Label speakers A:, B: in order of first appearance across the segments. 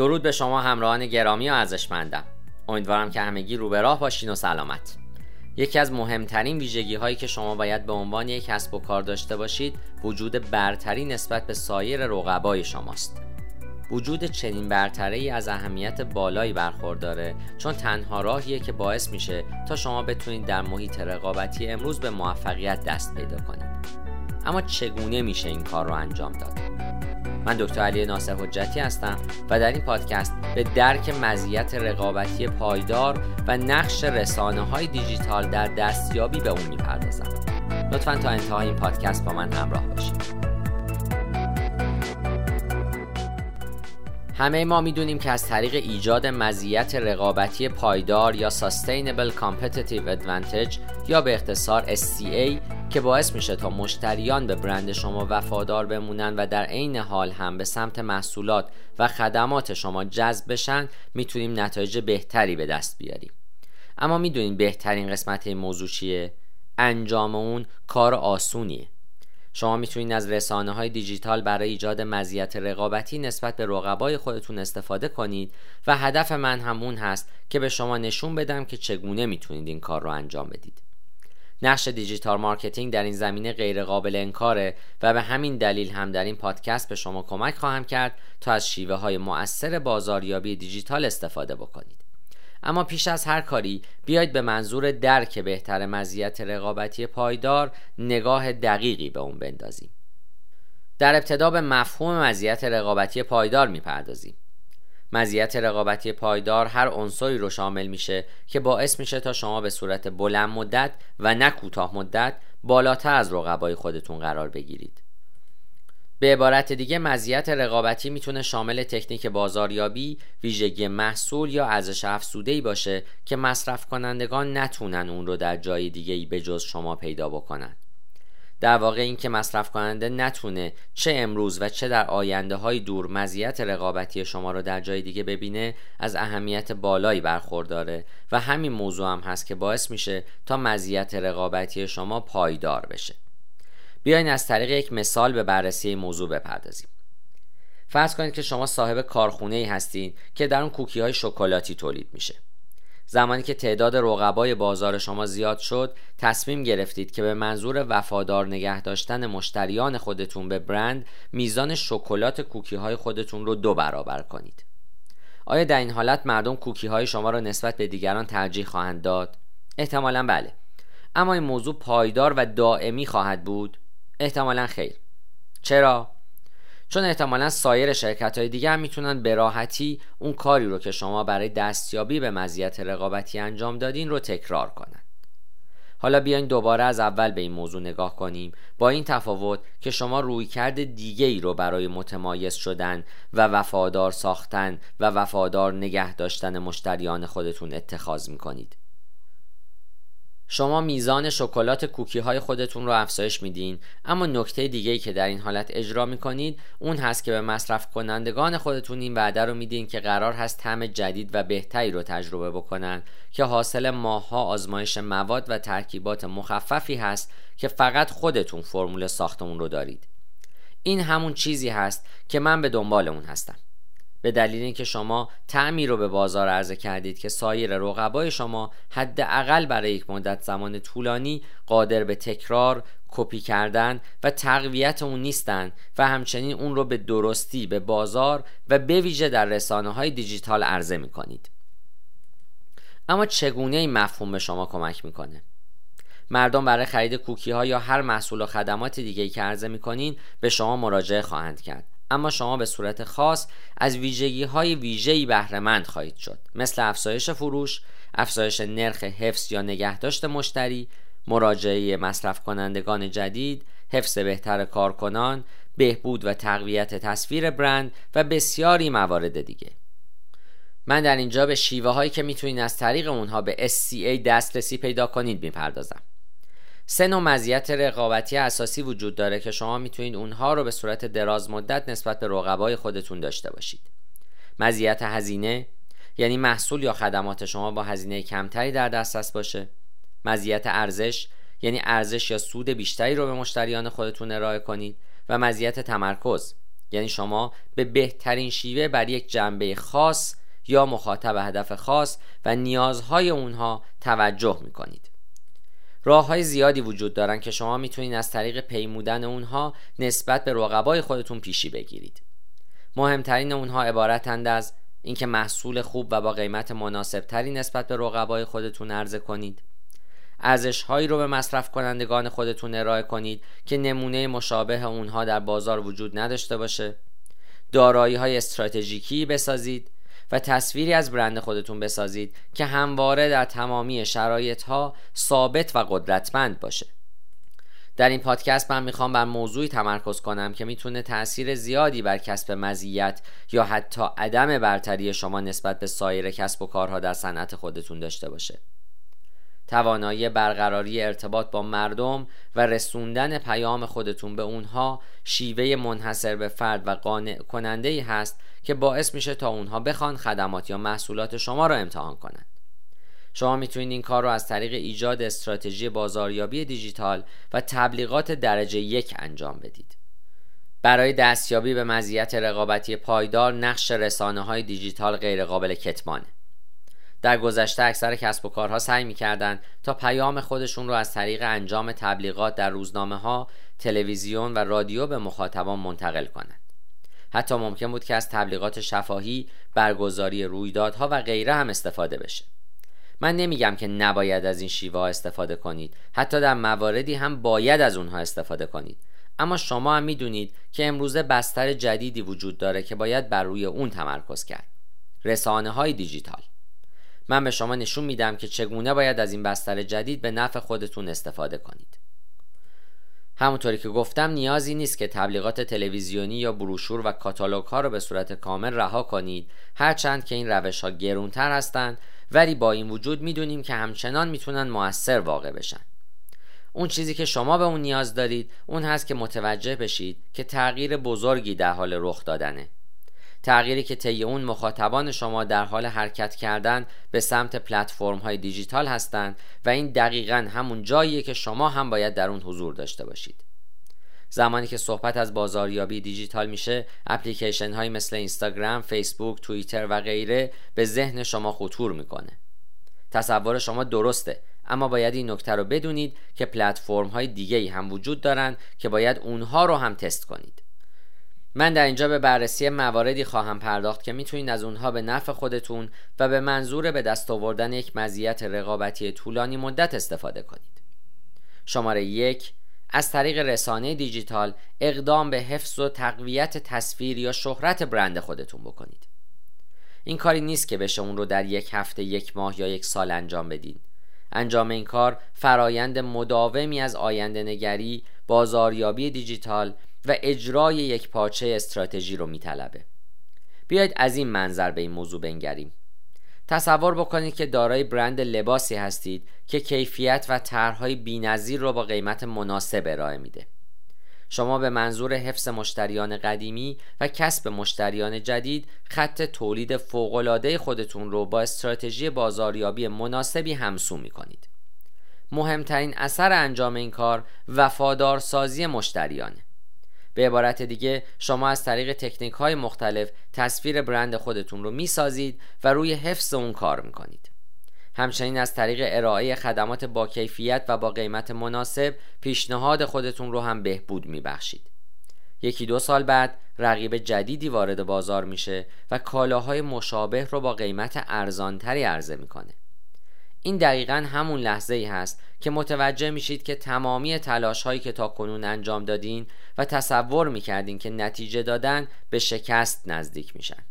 A: درود به شما همراهان گرامی و ارزشمندم. امیدوارم که همگی رو به راه باشین و سلامت. یکی از مهمترین ویژگی هایی که شما باید به عنوان یک کسب و کار داشته باشید وجود برتری نسبت به سایر رقبای شماست. وجود چنین برتری از اهمیت بالایی برخورداره چون تنها راهیه که باعث میشه تا شما بتونید در محیط رقابتی امروز به موفقیت دست پیدا کنید. اما چگونه میشه این کار رو انجام داد؟ من دکتر علی ناصر حجتی هستم و در این پادکست به درک مزیت رقابتی پایدار و نقش رسانه های دیجیتال در دستیابی به اون می‌پردازم. لطفا تا انتهای این پادکست با من همراه باشید. همه ما می‌دونیم که از طریق ایجاد مزیت رقابتی پایدار یا Sustainable Competitive Advantage یا به اختصار SCA که باعث میشه تا مشتریان به برند شما وفادار بمونن و در عین حال هم به سمت محصولات و خدمات شما جذب بشن می‌تونیم نتایج بهتری به دست بیاریم. اما می‌دونیم بهترین قسمت این موضوع چیه؟ انجام اون کار آسونیه. شما می‌تونید از رسانه های دیجیتال برای ایجاد مزیت رقابتی نسبت به رقبای خودتون استفاده کنید و هدف من همون هست که به شما نشون بدم که چگونه می‌تونید این کار رو انجام بدید. نقش دیجیتال مارکتینگ در این زمینه غیر قابل انکاره و به همین دلیل هم در این پادکست به شما کمک خواهم کرد تا از شیوه های مؤثر بازاریابی دیجیتال استفاده بکنید. اما پیش از هر کاری بیاید به منظور درک بهتر مزیت رقابتی پایدار نگاه دقیقی به اون بندازیم. در ابتدا به مفهوم مزیت رقابتی پایدار می‌پردازیم. مزیت رقابتی پایدار هر عنصری رو شامل میشه که باعث میشه تا شما به صورت بلند مدت و نه کوتاه مدت بالاتر از رقبای خودتون قرار بگیرید. به عبارت دیگه مزیت رقابتی می‌تونه شامل تکنیک بازاریابی، ویژگی محصول یا ارزش افزوده ای باشه که مصرف کنندگان نتونن اون رو در جای دیگه ای به جز شما پیدا بکنن. در واقع اینکه مصرف کننده نتونه چه امروز و چه در آینده های دور مزیت رقابتی شما رو در جای دیگه ببینه از اهمیت بالایی برخورداره و همین موضوع هم هست که باعث میشه تا مزیت رقابتی شما پایدار بشه. بیاین از طریق یک مثال به بررسی موضوع بپردازیم. فرض کنید که شما صاحب کارخونه ای هستید که در اون کوکی های شکلاتی تولید میشه. زمانی که تعداد رقبای بازار شما زیاد شد تصمیم گرفتید که به منظور وفادار نگه داشتن مشتریان خودتون به برند میزان شکلات کوکی های خودتون رو دو برابر کنید. آیا در این حالت مردم کوکی های شما را نسبت به دیگران ترجیح خواهند داد؟ احتمالا بله. اما این موضوع پایدار و دائمی خواهد بود؟ احتمالا خیر. چرا؟ چون احتمالا سایر شرکت های دیگه هم می‌تونن به راحتی اون کاری رو که شما برای دستیابی به مزیت رقابتی انجام دادین رو تکرار کنن. حالا بیاین دوباره از اول به این موضوع نگاه کنیم. با این تفاوت که شما روی کرد دیگه ای رو برای متمایز شدن و وفادار ساختن و وفادار نگه داشتن مشتریان خودتون اتخاذ می‌کنید. شما میزان شکلات کوکی های خودتون رو افزایش میدین. اما نکته دیگه ای که در این حالت اجرا می‌کنید اون هست که به مصرف کنندگان خودتون این وعده رو میدین که قرار هست طعم جدید و بهتری رو تجربه بکنن که حاصل ماها آزمایش مواد و ترکیبات مخففی هست که فقط خودتون فرمول ساختمون رو دارید. این همون چیزی هست که من به دنبال اون هستم. به دلیل اینکه شما تعمی رو به بازار عرضه کردید که سایر رقبای شما حداقل برای یک مدت زمان طولانی قادر به تکرار کپی کردن و تقویت اون نیستند و همچنین اون رو به درستی به بازار و به ویژه در رسانه های دیجیتال عرضه می کنید اما چگونه این مفهوم به شما کمک می‌کنه؟ مردم برای خرید کوکی ها یا هر محصول و خدمات دیگه که عرضه می‌کنین به شما مراجعه خواهند کرد. اما شما به صورت خاص از ویژگی های ویژه‌ای بهره خواهید شد مثل افزایش فروش، افزایش نرخ حفظ یا نگهداشت مشتری، مراجعه مصرف کنندگان جدید، حفظ بهتر کارکنان، بهبود و تقویت تصویر برند و بسیاری موارد دیگه. من در اینجا به شیوه هایی که می‌تونید از طریق اونها به SCA دسترسی پیدا کنید می‌پردازم. سه نوع مزیت رقابتی اساسی وجود داره که شما می‌تونید اونها رو به صورت دراز مدت نسبت به رقبای خودتون داشته باشید. مزیت هزینه یعنی محصول یا خدمات شما با هزینه کمتری در دسترس باشه. مزیت ارزش یعنی ارزش یا سود بیشتری رو به مشتریان خودتون ارائه کنید. و مزیت تمرکز یعنی شما به بهترین شیوه بر یک جنبه خاص یا مخاطب هدف خاص و نیازهای اونها توجه می‌کنید. راه های زیادی وجود دارن که شما می‌تونید از طریق پیمودن اونها نسبت به رقبای خودتون پیشی بگیرید. مهمترین اونها عبارتند از اینکه محصول خوب و با قیمت مناسب تری نسبت به رقبای خودتون عرضه کنید. ارزش هایی رو به مصرف کنندگان خودتون ارائه کنید که نمونه مشابه اونها در بازار وجود نداشته باشه. دارایی های استراتژیکی بسازید و تصویری از برند خودتون بسازید که همواره در تمامی شرایط ها ثابت و قدرتمند باشه. در این پادکست من می‌خوام بر موضوعی تمرکز کنم که می‌تونه تاثیر زیادی بر کسب مزیت یا حتی عدم برتری شما نسبت به سایر کسب و کارها در صنعت خودتون داشته باشه. توانایی برقراری ارتباط با مردم و رسوندن پیام خودتون به اونها شیوه منحصر به فرد و قانع کننده ای هست که باعث میشه تا اونها بخوان خدمات یا محصولات شما را امتحان کنند. شما می‌تونید این کار رو از طریق ایجاد استراتژی بازاریابی دیجیتال و تبلیغات درجه یک انجام بدید. برای دستیابی به مزیت رقابتی پایدار نقش رسانه های دیجیتال غیرقابل کتمانه. در گذشته اکثر کسب و کارها سعی می‌کردند تا پیام خودشون رو از طریق انجام تبلیغات در روزنامه ها، تلویزیون و رادیو به مخاطبان منتقل کنند. حتی ممکن بود که از تبلیغات شفاهی، برگزاری رویدادها و غیره هم استفاده بشه. من نمیگم که نباید از این شیوه استفاده کنید حتی در مواردی هم باید از اونها استفاده کنید اما شما هم می‌دونید که امروزه بستر جدیدی وجود داره که باید بر روی اون تمرکز کرد رسانه های دیجیتال من به شما نشون میدم که چگونه باید از این بستر جدید به نفع خودتون استفاده کنید. همونطوری که گفتم نیازی نیست که تبلیغات تلویزیونی یا بروشور و کاتالوگ ها رو به صورت کامل رها کنید. هرچند که این روش ها گرونتر هستند ولی با این وجود می‌دونیم که همچنان می‌تونن موثر واقع بشن. اون چیزی که شما به اون نیاز دارید اون هست که متوجه بشید که تغییر بزرگی در حال رخ دادنه. تغییری که طی اون مخاطبان شما در حال حرکت کردن به سمت پلتفرم های دیجیتال هستند و این دقیقا همون جاییه که شما هم باید در اون حضور داشته باشید. زمانی که صحبت از بازاریابی دیجیتال میشه اپلیکیشن های مثل اینستاگرام، فیسبوک، توییتر و غیره به ذهن شما خطور می‌کنه. تصور شما درسته اما باید این نکته رو بدونید که پلتفرم های دیگه هم وجود دارند که باید اونها رو هم تست کنید. من در اینجا به بررسی مواردی خواهم پرداخت که می‌تونید از اونها به نفع خودتون و به منظور به دست آوردن یک مزیت رقابتی طولانی مدت استفاده کنید. شماره یک از طریق رسانه دیجیتال اقدام به حفظ و تقویت تصویر یا شهرت برند خودتون بکنید. این کاری نیست که بشه اون رو در یک هفته یک ماه یا یک سال انجام بدید انجام این کار فرایند مداومی از آینده نگری بازاریابی دیجیتال و اجرای یک پارچه استراتژی رو میطلبه بیاید از این منظر به این موضوع بنگریم تصور بکنید که دارای برند لباسی هستید که کیفیت و طرحهای بینظیر رو با قیمت مناسب ارائه میده شما به منظور حفظ مشتریان قدیمی و کسب مشتریان جدید خط تولید فوقالعاده خودتون رو با استراتژی بازاریابی مناسبی همسو می کنید. مهمترین اثر انجام این کار وفادارسازی مشتریانه. به عبارت دیگه شما از طریق تکنیک های مختلف تصویر برند خودتون رو می‌سازید و روی حفظ اون کار می‌کنید. همچنین از طریق ارائه خدمات با کیفیت و با قیمت مناسب پیشنهاد خودتون رو هم بهبود میبخشید. یکی دو سال بعد رقیب جدیدی وارد بازار میشه و کالاهای مشابه رو با قیمت ارزانتری عرضه می‌کنه. این دقیقا همون لحظه ای هست که متوجه میشید که تمامی تلاش هایی که تا کنون انجام دادین و تصور می‌کردین که نتیجه دادن به شکست نزدیک میشن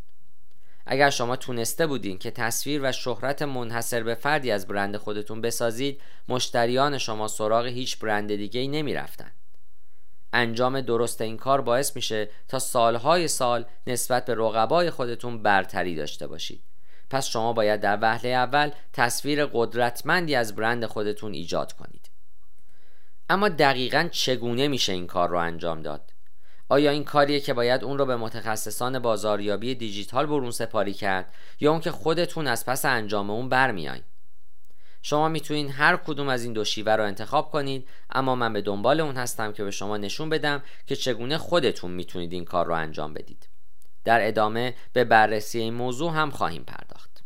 A: اگر شما تونسته بودین که تصویر و شهرت منحصر به فردی از برند خودتون بسازید مشتریان شما سراغ هیچ برند دیگه ای نمی رفتن. انجام درست این کار باعث میشه تا سالهای سال نسبت به رقبای خودتون برتری داشته باشید پس شما باید در وهله اول تصویر قدرتمندی از برند خودتون ایجاد کنید. اما دقیقا چگونه میشه این کار رو انجام داد؟ آیا این کاریه که باید اون رو به متخصصان بازاریابی دیجیتال برون سپاری کرد یا اون که خودتون از پس انجام اون برمیایید شما می‌تونید هر کدوم از این دو شیوه رو انتخاب کنید اما من به دنبال اون هستم که به شما نشون بدم که چگونه خودتون می‌تونید این کار رو انجام بدید. در ادامه به بررسی این موضوع هم خواهیم پرداخت.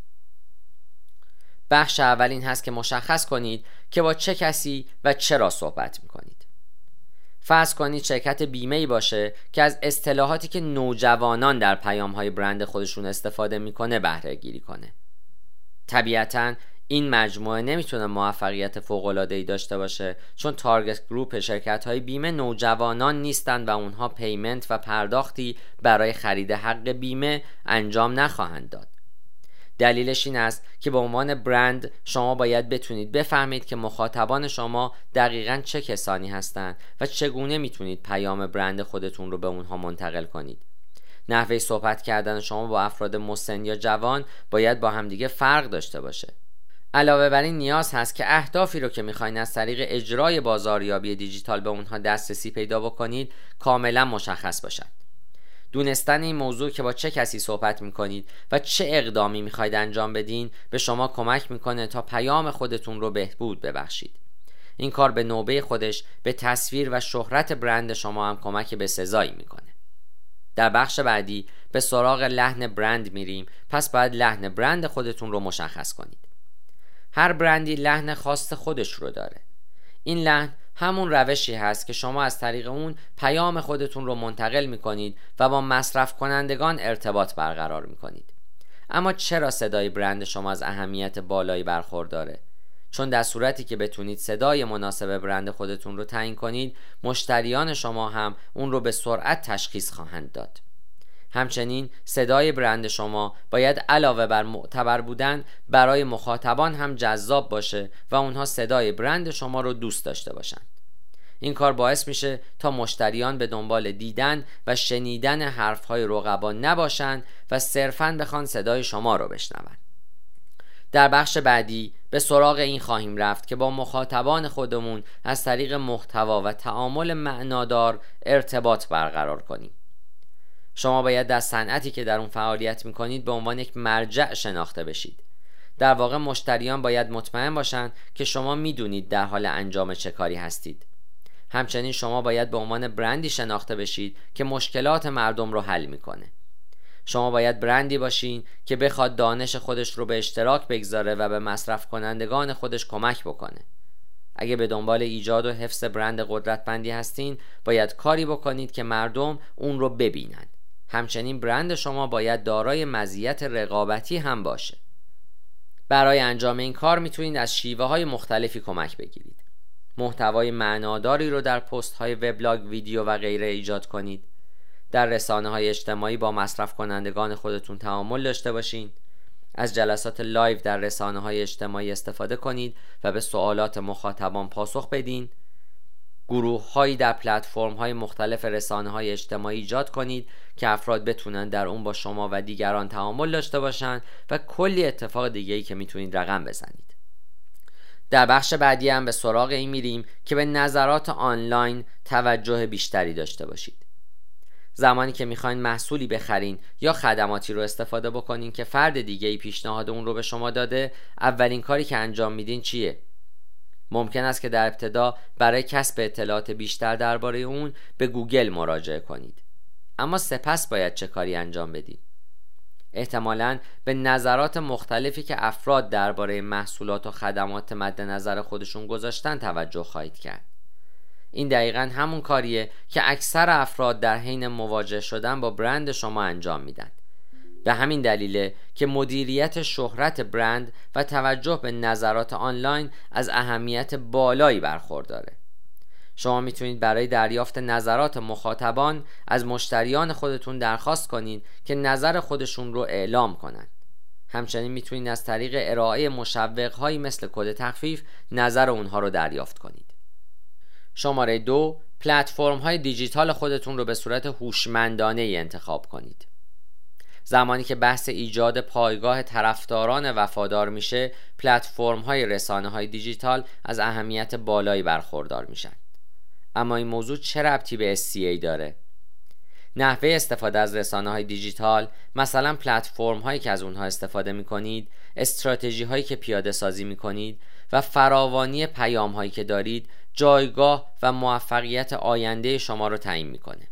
A: بخش اول این هست که مشخص کنید که با چه کسی و چرا صحبت می‌کنید. فرض کنید شرکت بیمه ای باشه که از اصطلاحاتی که نوجوانان در پیام های برند خودشون استفاده می‌کنه بهره گیری کنه. طبیعتا این مجموعه نمی‌تونه موفقیت فوق العاده ای داشته باشه چون target group شرکت های بیمه نوجوانان نیستند و اونها payment و پرداختی برای خرید حق بیمه انجام نخواهند داد. دلیلش این است که به عنوان برند شما باید بتونید بفهمید که مخاطبان شما دقیقا چه کسانی هستند و چگونه می‌تونید پیام برند خودتون رو به اونها منتقل کنید. نحوه صحبت کردن شما با افراد مسن یا جوان باید با همدیگه فرق داشته باشه. علاوه بر این نیاز هست که اهدافی رو که می‌خواین از طریق اجرای بازاریابی دیجیتال به اونها دسترسی پیدا بکنید کاملا مشخص باشد دونستن این موضوع که با چه کسی صحبت می‌کنید و چه اقدامی می‌خواید انجام بدین به شما کمک می‌کنه تا پیام خودتون رو بهبود ببخشید. این کار به نوبه خودش به تصویر و شهرت برند شما هم کمک به سزایی می‌کنه. در بخش بعدی به سراغ لحن برند میریم. پس باید لحن برند خودتون رو مشخص کنید. هر برندی لحن خاص خودش رو داره. این لحن همون روشی هست که شما از طریق اون پیام خودتون رو منتقل می‌کنید و با مصرف کنندگان ارتباط برقرار می‌کنید. اما چرا صدای برند شما از اهمیت بالایی برخورداره؟ چون در صورتی که بتونید صدای مناسب برند خودتون رو تعیین کنید مشتریان شما هم اون رو به سرعت تشخیص خواهند داد. همچنین صدای برند شما باید علاوه بر معتبر بودن برای مخاطبان هم جذاب باشه و اونها صدای برند شما رو دوست داشته باشند. این کار باعث میشه تا مشتریان به دنبال دیدن و شنیدن حرفهای رقبا نباشند و صرفا بخوان صدای شما رو بشنوند در بخش بعدی به سراغ این خواهیم رفت که با مخاطبان خودمون از طریق محتوا و تعامل معنادار ارتباط برقرار کنیم. شما باید در صنعتی که در اون فعالیت می‌کنید به عنوان یک مرجع شناخته بشید. در واقع مشتریان باید مطمئن باشند که شما می‌دونید در حال انجام چه کاری هستید. همچنین شما باید به عنوان برندی شناخته بشید که مشکلات مردم رو حل می‌کنه. شما باید برندی باشین که بخواد دانش خودش رو به اشتراک بگذاره و به مصرف کنندگان خودش کمک بکنه. اگه به دنبال ایجاد و حفظ برند قدرتمندی هستین باید کاری بکنید که مردم اون رو ببینند همچنین برند شما باید دارای مزیت رقابتی هم باشه. برای انجام این کار می‌تونید از شیوه های مختلفی کمک بگیرید. محتوای معناداری رو در پست های وبلاگ ویدیو و غیره ایجاد کنید. در رسانه های اجتماعی با مصرف کنندگان خودتون تعامل داشته باشین. از جلسات لایو در رسانه های اجتماعی استفاده کنید و به سوالات مخاطبان پاسخ بدین. گروه هایی در پلتفرم های مختلف رسانه های اجتماعی ایجاد کنید که افراد بتونن در اون با شما و دیگران تعامل داشته باشند و کلی اتفاق دیگه ای که می‌تونید رقم بزنید. در بخش بعدی هم به سراغ این میریم که به نظرات آنلاین توجه بیشتری داشته باشید. زمانی که می‌خواین محصولی بخرین یا خدماتی رو استفاده بکنین که فرد دیگه ای پیشنهاد اون رو به شما داده اولین کاری که انجام میدین چیه؟ ممکن است که در ابتدا برای کسب اطلاعات بیشتر درباره اون به گوگل مراجعه کنید. اما سپس باید چه کاری انجام بدید؟ احتمالا به نظرات مختلفی که افراد درباره محصولات و خدمات مد نظر خودشون گذاشتن توجه خواهید کرد. این دقیقا همون کاریه که اکثر افراد در حین مواجه شدن با برند شما انجام میدن. به همین دلیله که مدیریت شهرت برند و توجه به نظرات آنلاین از اهمیت بالایی برخورداره. شما می‌تونید برای دریافت نظرات مخاطبان از مشتریان خودتون درخواست کنید که نظر خودشون رو اعلام کنند همچنین می‌تونید از طریق ارائه مشوقهایی مثل کد تخفیف نظر اونها رو دریافت کنید. شماره دو پلتفرم های دیجیتال خودتون رو به صورت هوشمندانه انتخاب کنید. زمانی که بحث ایجاد پایگاه طرفداران وفادار میشه پلتفرم های رسانه های دیجیتال از اهمیت بالایی برخوردار میشن. اما این موضوع چه ربطی به SCA داره؟ نحوه استفاده از رسانه های دیجیتال مثلا پلتفرم هایی که از اونها استفاده می کنید استراتژی هایی که پیاده سازی می کنید و فراوانی پیام هایی که دارید جایگاه و موفقیت آینده شما رو تعیین می‌کنه.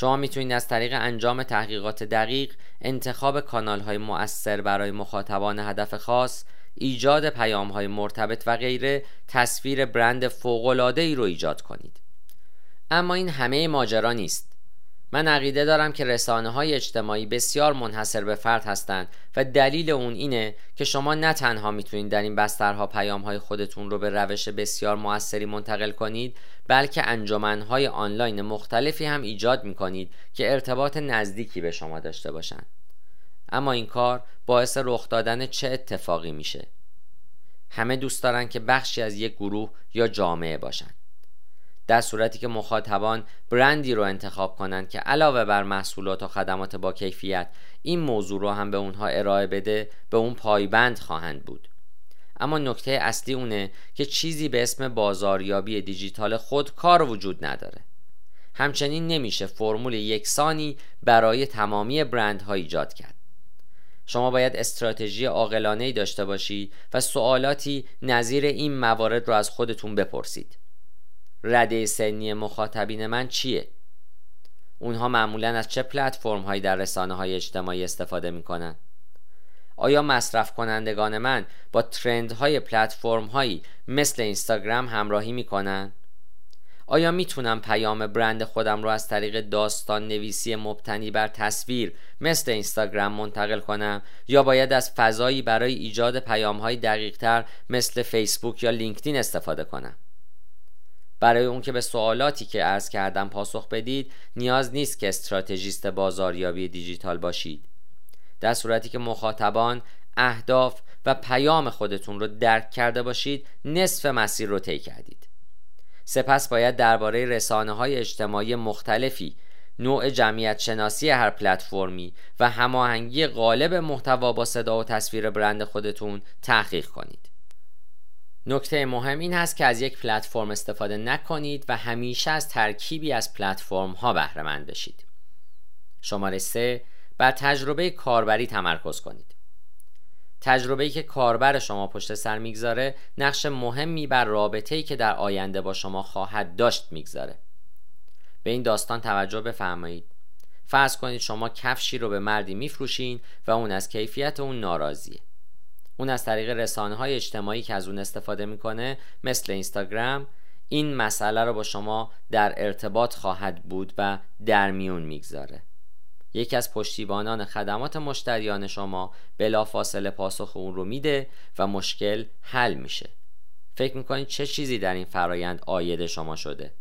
A: شما می‌تونید از طریق انجام تحقیقات دقیق انتخاب کانال های مؤثر برای مخاطبان هدف خاص ایجاد پیام های مرتبط و غیره تصویر برند فوق ای رو ایجاد کنید. اما این همه ماجرا نیست. من عقیده دارم که رسانه های اجتماعی بسیار منحصر به فرد هستند و دلیل اون اینه که شما نه تنها می‌تونید در این بسترها پیام های خودتون رو به روش بسیار موثری منتقل کنید بلکه های آنلاین مختلفی هم ایجاد می‌کنید که ارتباط نزدیکی به شما داشته باشند اما این کار باعث رخ دادن چه اتفاقی میشه؟ همه دوست دارن که بخشی از یک گروه یا جامعه باشند در صورتی که مخاطبان برندی رو انتخاب کنند که علاوه بر محصولات و خدمات با کیفیت این موضوع رو هم به اونها ارائه بده به اون پایبند خواهند بود. اما نکته اصلی اونه که چیزی به اسم بازاریابی دیجیتال خود کار وجود نداره. همچنین نمیشه فرمول یکسانی برای تمامی برندها ایجاد کرد. شما باید استراتژی عاقلانه داشته باشید و سوالاتی نظیر این موارد رو از خودتون بپرسید. رده سنی مخاطبین من چیه اونها معمولا از چه پلتفرم هایی در رسانه های اجتماعی استفاده می کنن؟ آیا مصرف کنندگان من با ترند های پلتفرم هایی مثل اینستاگرام همراهی می کنن؟ آیا می‌تونم پیام برند خودم رو از طریق داستان نویسی مبتنی بر تصویر مثل اینستاگرام منتقل کنم یا باید از فضایی برای ایجاد پیام های دقیق تر مثل فیسبوک یا لینکدین استفاده کنم؟ برای اون که به سوالاتی که عرض کردم پاسخ بدید نیاز نیست که استراتژیست بازاریابی دیجیتال باشید. در صورتی که مخاطبان اهداف و پیام خودتون رو درک کرده باشید نصف مسیر رو طی کردید. سپس باید درباره رسانه های اجتماعی مختلفی نوع جمعیت شناسی هر پلتفرمی و هماهنگی غالب محتوا با صدا و تصویر برند خودتون تحقیق کنید. نکته مهم این هست که از یک پلتفرم استفاده نکنید و همیشه از ترکیبی از پلتفرم ها بهره مند بشید. شماره 3 بر تجربه کاربری تمرکز کنید. تجربه‌ای که کاربر شما پشت سر می‌گذاره نقش مهمی بر رابطه‌ای که در آینده با شما خواهد داشت می‌گذاره. به این داستان توجه بفرمایید. فرض کنید شما کفشی رو به مردی میفروشین و اون از کیفیت اون ناراضیه. اون از طریق رسانه های اجتماعی که از اون استفاده می‌کنه مثل اینستاگرام این مسئله رو با شما در ارتباط خواهد بود و در میون می‌گذاره. یکی از پشتیبانان خدمات مشتریان شما بلافاصله پاسخ اون رو میده و مشکل حل میشه. فکر می‌کنید چه چیزی در این فرایند آید شما شده؟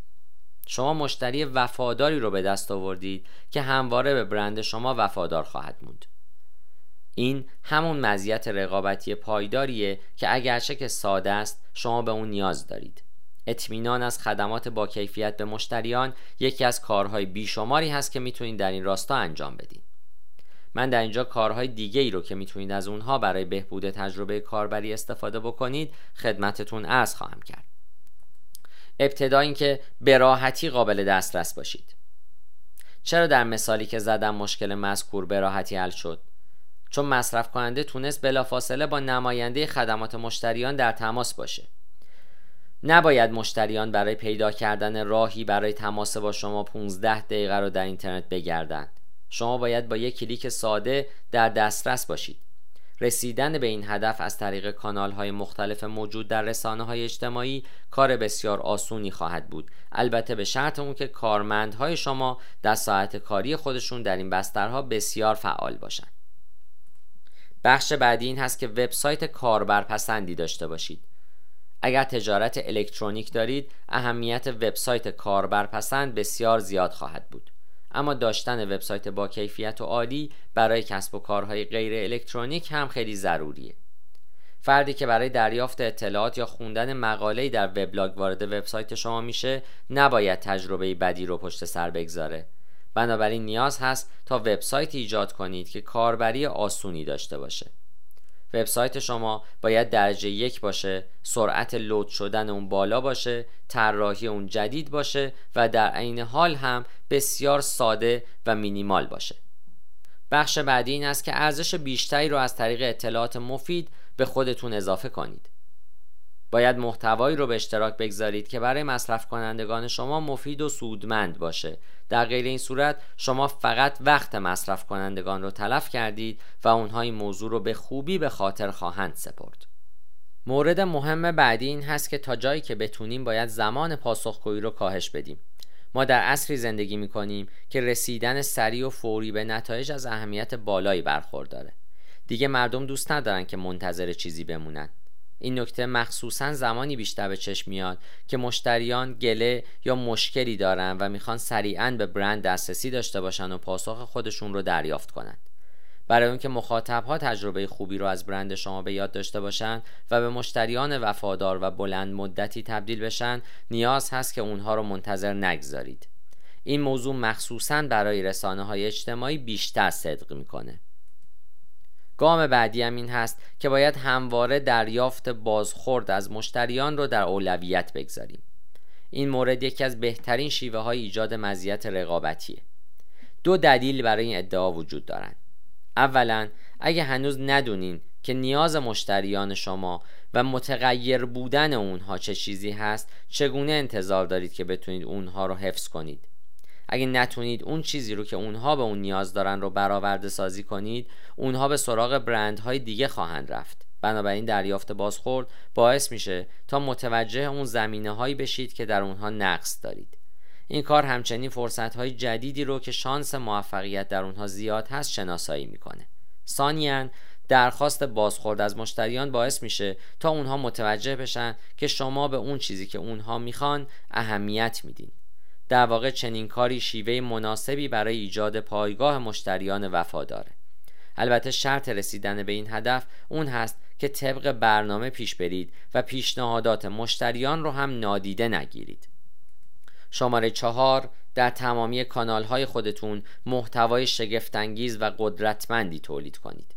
A: شما مشتری وفاداری رو به دست آوردید که همواره به برند شما وفادار خواهد موند. این همون مزیت رقابتی پایداریه که اگرچه که ساده است شما به اون نیاز دارید. اطمینان از خدمات با کیفیت به مشتریان یکی از کارهای بیشماری هست که می‌تونید در این راستا انجام بدید من در اینجا کارهای دیگه ای رو که می‌تونید از اونها برای بهبود تجربه کاربری استفاده بکنید خدمتتون عرض خواهم کرد. ابتدا اینکه به راحتی قابل دسترس باشید. چرا در مثالی که زدم مشکل مذکور به راحتی حل شد؟ چون مصرف کننده تونست بلافاصله با نماینده خدمات مشتریان در تماس باشه. نباید مشتریان برای پیدا کردن راهی برای تماس با شما 15 دقیقه رو در اینترنت بگردند. شما باید با یک کلیک ساده در دسترس باشید. رسیدن به این هدف از طریق کانال های مختلف موجود در رسانه های اجتماعی کار بسیار آسونی خواهد بود. البته به شرط اون که کارمندهای شما در ساعت کاری خودشون در این بسترها بسیار فعال باشند بخش بعدی این هست که وبسایت کاربرپسندی داشته باشید. اگر تجارت الکترونیک دارید اهمیت وبسایت کاربرپسند بسیار زیاد خواهد بود. اما داشتن وبسایت با کیفیت و عالی برای کسب و کارهای غیر الکترونیک هم خیلی ضروریه. فردی که برای دریافت اطلاعات یا خوندن مقاله‌ای در وبلاگ وارد وبسایت شما میشه نباید تجربه بدی رو پشت سر بگذاره. بنابراین نیاز هست تا وبسایت ایجاد کنید که کاربری آسونی داشته باشه. وبسایت شما باید درجه یک باشه سرعت لود شدن اون بالا باشه طراحی اون جدید باشه و در عین حال هم بسیار ساده و مینیمال باشه. بخش بعدی این است که ارزش بیشتری رو از طریق اطلاعات مفید به خودتون اضافه کنید. باید محتوایی رو به اشتراک بگذارید که برای مصرف کنندگان شما مفید و سودمند باشه. در غیر این صورت شما فقط وقت مصرف کنندگان رو تلف کردید و اونها این موضوع رو به خوبی به خاطر خواهند سپرد. مورد مهم بعدی این هست که تا جایی که بتونیم باید زمان پاسخگویی رو کاهش بدیم. ما در عصری زندگی می کنیم که رسیدن سریع و فوری به نتایج از اهمیت بالایی برخورداره. دیگه مردم دوست ندارن که منتظر چیزی بمونن. این نکته مخصوصا زمانی بیشتر به چشم میاد که مشتریان گله یا مشکلی دارن و می‌خوان سریعا به برند دسترسی داشته باشن و پاسخ خودشون رو دریافت کنند. برای اون که مخاطب ها تجربه خوبی رو از برند شما به یاد داشته باشن و به مشتریان وفادار و بلند مدتی تبدیل بشن نیاز هست که اونها رو منتظر نگذارید این موضوع مخصوصا برای رسانه های اجتماعی بیشتر صدق می‌کنه گام بعدی هم این هست که باید همواره دریافت بازخورد از مشتریان رو در اولویت بگذاریم. این مورد یکی از بهترین شیوه های ایجاد مزیت رقابتیه. دو دلیل برای این ادعا وجود دارند اولا اگه هنوز ندونین که نیاز مشتریان شما و متغیر بودن اونها چه چیزی هست چگونه انتظار دارید که بتونید اونها رو حفظ کنید؟ اگه نتونید اون چیزی رو که اونها به اون نیاز دارن رو برآورده سازی کنید اونها به سراغ برندهای دیگه خواهند رفت. بنابراین دریافت بازخورد باعث میشه تا متوجه اون زمینه هایی بشید که در اونها نقص دارید. این کار همچنین فرصت های جدیدی رو که شانس موفقیت در اونها زیاد هست شناسایی می‌کنه. ثانیا درخواست بازخورد از مشتریان باعث میشه تا اونها متوجه بشن که شما به اون چیزی که اونها می‌خوان اهمیت میدین. در واقع چنین کاری شیوه مناسبی برای ایجاد پایگاه مشتریان وفاداره. البته شرط رسیدن به این هدف اون هست که طبق برنامه پیش برید و پیشنهادات مشتریان رو هم نادیده نگیرید. شماره چهار در تمامی کانال های خودتون محتوای شگفتانگیز و قدرتمندی تولید کنید.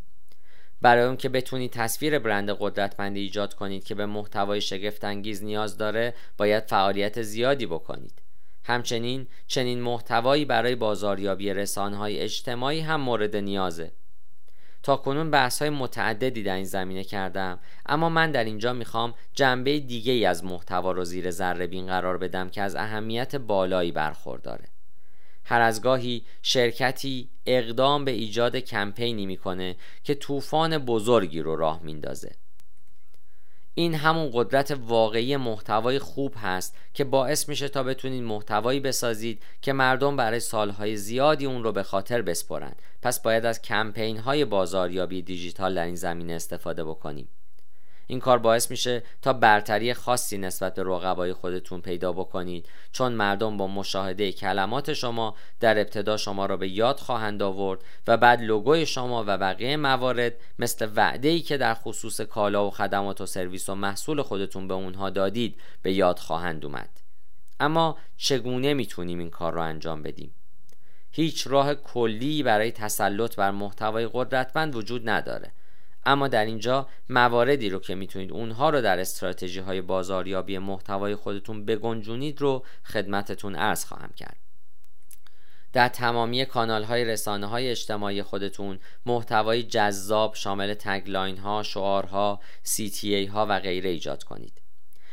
A: برای اون که بتونید تصویر برند قدرتمندی ایجاد کنید که به محتوای شگفتانگیز نیاز داره باید فعالیت زیادی بکنید. همچنین چنین محتوایی برای بازاریابی رسانه‌های اجتماعی هم مورد نیازه. تا کنون بحث های متعددی در این زمینه کردم اما من در اینجا می‌خوام جنبه دیگه ای از محتوا رو زیر ذره بین قرار بدم که از اهمیت بالایی برخورداره. هر از گاهی شرکتی اقدام به ایجاد کمپینی می‌کنه که طوفان بزرگی رو راه میندازه. این همون قدرت واقعی محتوای خوب هست که باعث میشه تا بتونید محتوایی بسازید که مردم برای سالهای زیادی اون رو به خاطر بسپرند پس باید از کمپین های بازاریابی دیجیتال در این زمینه استفاده بکنیم. این کار باعث میشه تا برتری خاصی نسبت به رقبای خودتون پیدا بکنید. چون مردم با مشاهده کلمات شما در ابتدا شما را به یاد خواهند آورد و بعد لوگوی شما و بقیه موارد مثل وعده ای که در خصوص کالا و خدمات و سرویس و محصول خودتون به اونها دادید به یاد خواهند اومد. اما چگونه می‌تونیم این کار را انجام بدیم؟ هیچ راه کلی برای تسلط بر محتوای قدرتمند وجود نداره. اما در اینجا مواردی رو که می‌تونید اونها رو در استراتژی های بازاریابی محتوای خودتون بگنجونید رو خدمتتون عرض خواهم کرد در تمامی کانال های رسانه های اجتماعی خودتون محتوای جذاب شامل تگلاین ها، شعارها، CTA ها و غیره ایجاد کنید.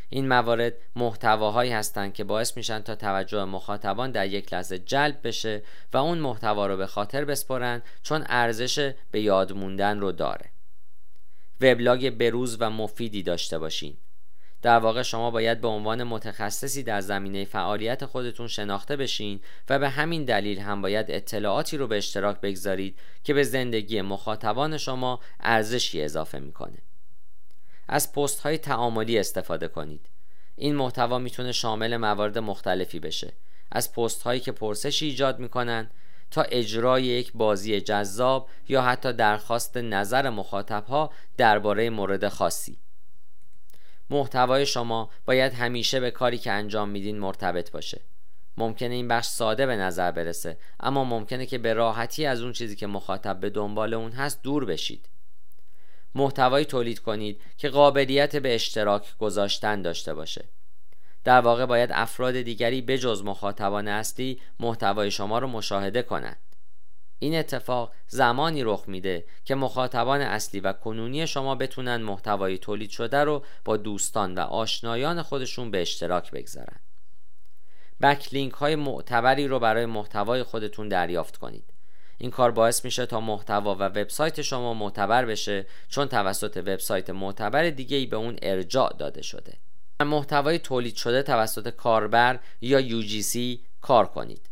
A: این موارد محتواهایی هستند که باعث میشن تا توجه مخاطبان در یک لحظه جلب بشه و اون محتوا رو به خاطر بسپرن چون ارزش به یاد موندن رو داره. وبلاگ بروز و مفیدی داشته باشین. در واقع شما باید به عنوان متخصصی در زمینه فعالیت خودتون شناخته بشین و به همین دلیل هم باید اطلاعاتی رو به اشتراک بگذارید که به زندگی مخاطبان شما ارزشی اضافه می‌کنه. از پست های تعاملی استفاده کنید. این محتوا می‌تونه شامل موارد مختلفی بشه. از پست هایی که پرسشی ایجاد می‌کنن تا اجرای یک بازی جذاب یا حتی درخواست نظر مخاطبها درباره مورد خاصی. محتوای شما باید همیشه به کاری که انجام میدین مرتبط باشه. ممکنه این بخش ساده به نظر برسه اما ممکنه که به راحتی از اون چیزی که مخاطب به دنبال اون هست دور بشید. محتوایی تولید کنید که قابلیت به اشتراک گذاشتن داشته باشه. در واقع باید افراد دیگری بجز مخاطبان اصلی محتوای شما رو مشاهده کنند. این اتفاق زمانی رخ میده که مخاطبان اصلی و کنونی شما بتونن محتوای تولید شده رو با دوستان و آشنایان خودشون به اشتراک بگذارن. بکلینک های معتبری رو برای محتوای خودتون دریافت کنید. این کار باعث میشه تا محتوا و وبسایت شما معتبر بشه چون توسط وبسایت معتبر دیگه ای به اون ارجاع داده شده. محتوای تولید شده توسط کاربر یا UGC کار کنید.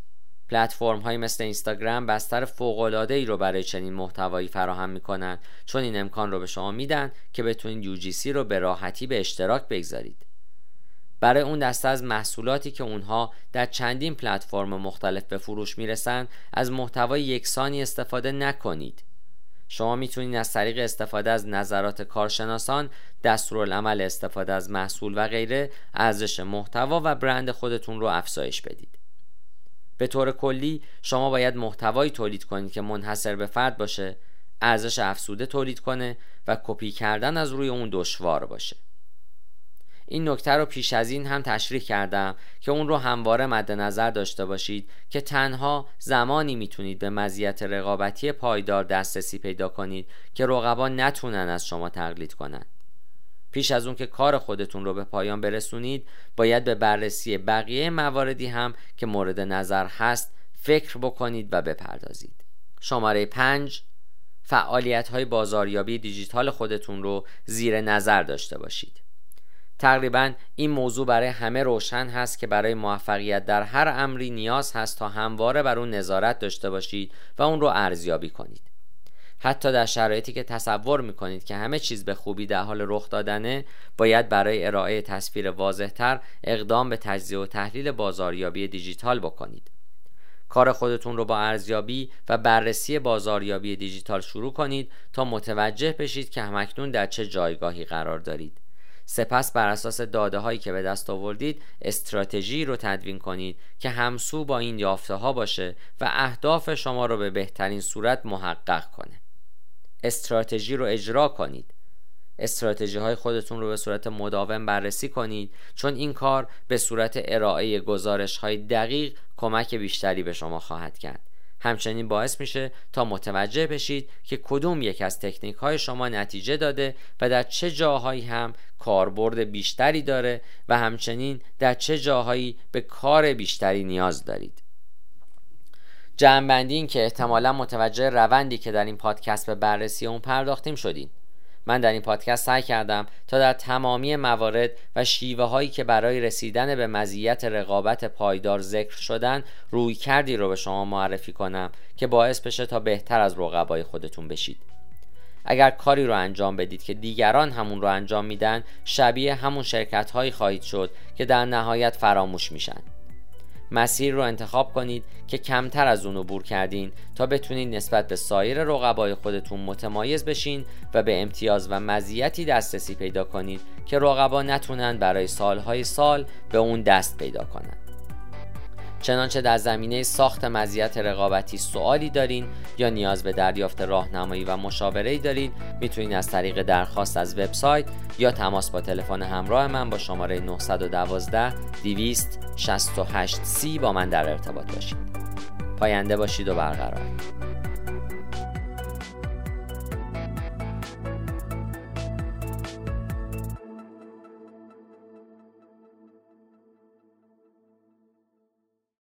A: پلتفرم های مثل اینستاگرام بستر فوق العاده ای رو برای چنین محتوایی فراهم می‌کنن چون این امکان رو به شما میدن که بتونید UGC رو به راحتی به اشتراک بگذارید. برای اون دسته از محصولاتی که اونها در چندین پلتفرم مختلف به فروش می‌رسن از محتوای یکسانی استفاده نکنید. شما می‌تونید از طریق استفاده از نظرات کارشناسان دستورالعمل استفاده از محصول و غیره ارزش محتوا و برند خودتون رو افزایش بدید. به طور کلی شما باید محتوایی تولید کنید که منحصر به فرد باشه ارزش افزوده تولید کنه و کپی کردن از روی اون دشوار باشه. این نکته رو پیش از این هم تشریح کردم که اون رو همواره مد نظر داشته باشید که تنها زمانی می‌تونید به مزیت رقابتی پایدار دسترسی پیدا کنید که رقبا نتونن از شما تقلید کنند پیش از اون که کار خودتون رو به پایان برسونید باید به بررسی بقیه مواردی هم که مورد نظر هست فکر بکنید و بپردازید. شماره 5 فعالیت های بازاریابی دیجیتال خودتون رو زیر نظر داشته باشید. تقریبا این موضوع برای همه روشن هست که برای موفقیت در هر امری نیاز هست تا همواره بر اون نظارت داشته باشید و اون رو ارزیابی کنید. حتی در شرایطی که تصور می‌کنید که همه چیز به خوبی در حال رخ دادنه باید برای ارائه تصویر واضحتر اقدام به تجزیه و تحلیل بازاریابی دیجیتال بکنید. کار خودتون رو با ارزیابی و بررسی بازاریابی دیجیتال شروع کنید تا متوجه بشید که همکنون در چه جایگاهی قرار دارید. سپس بر اساس داده هایی که به دست آوردید استراتژی رو تدوین کنید که همسو با این یافته ها باشه و اهداف شما رو به بهترین صورت محقق کنه. استراتژی رو اجرا کنید. استراتژی های خودتون رو به صورت مداوم بررسی کنید چون این کار به صورت ارائه گزارش های دقیق کمک بیشتری به شما خواهد کرد. همچنین باعث میشه تا متوجه بشید که کدوم یک از تکنیک های شما نتیجه داده و در چه جاهایی هم کاربرد بیشتری داره و همچنین در چه جاهایی به کار بیشتری نیاز دارید. جمعبندی این که احتمالا متوجه روندی که در این پادکست به بررسی اون پرداختیم شدیم من در این پادکست سعی کردم تا در تمامی موارد و شیوه هایی که برای رسیدن به مزیت رقابت پایدار ذکر شدن روی کردی رو به شما معرفی کنم که باعث بشه تا بهتر از رقبای خودتون بشید. اگر کاری رو انجام بدید که دیگران همون رو انجام میدن شبیه همون شرکت هایی خواهید شد که در نهایت فراموش میشن. مسیر رو انتخاب کنید که کمتر از اون عبور کردین تا بتونید نسبت به سایر رقبای خودتون متمایز بشین و به امتیاز و مزیتی دسترسی پیدا کنید که رقبا نتونن برای سالهای سال به اون دست پیدا کنند. چنانچه در زمینه ساخت مزیت رقابتی سوالی دارین یا نیاز به دریافت راهنمایی و مشاوره دارین می‌تونید از طریق درخواست از وبسایت یا تماس با تلفن همراه من با شماره 912 268 سی با من در ارتباط باشید پاینده باشید و برقرار.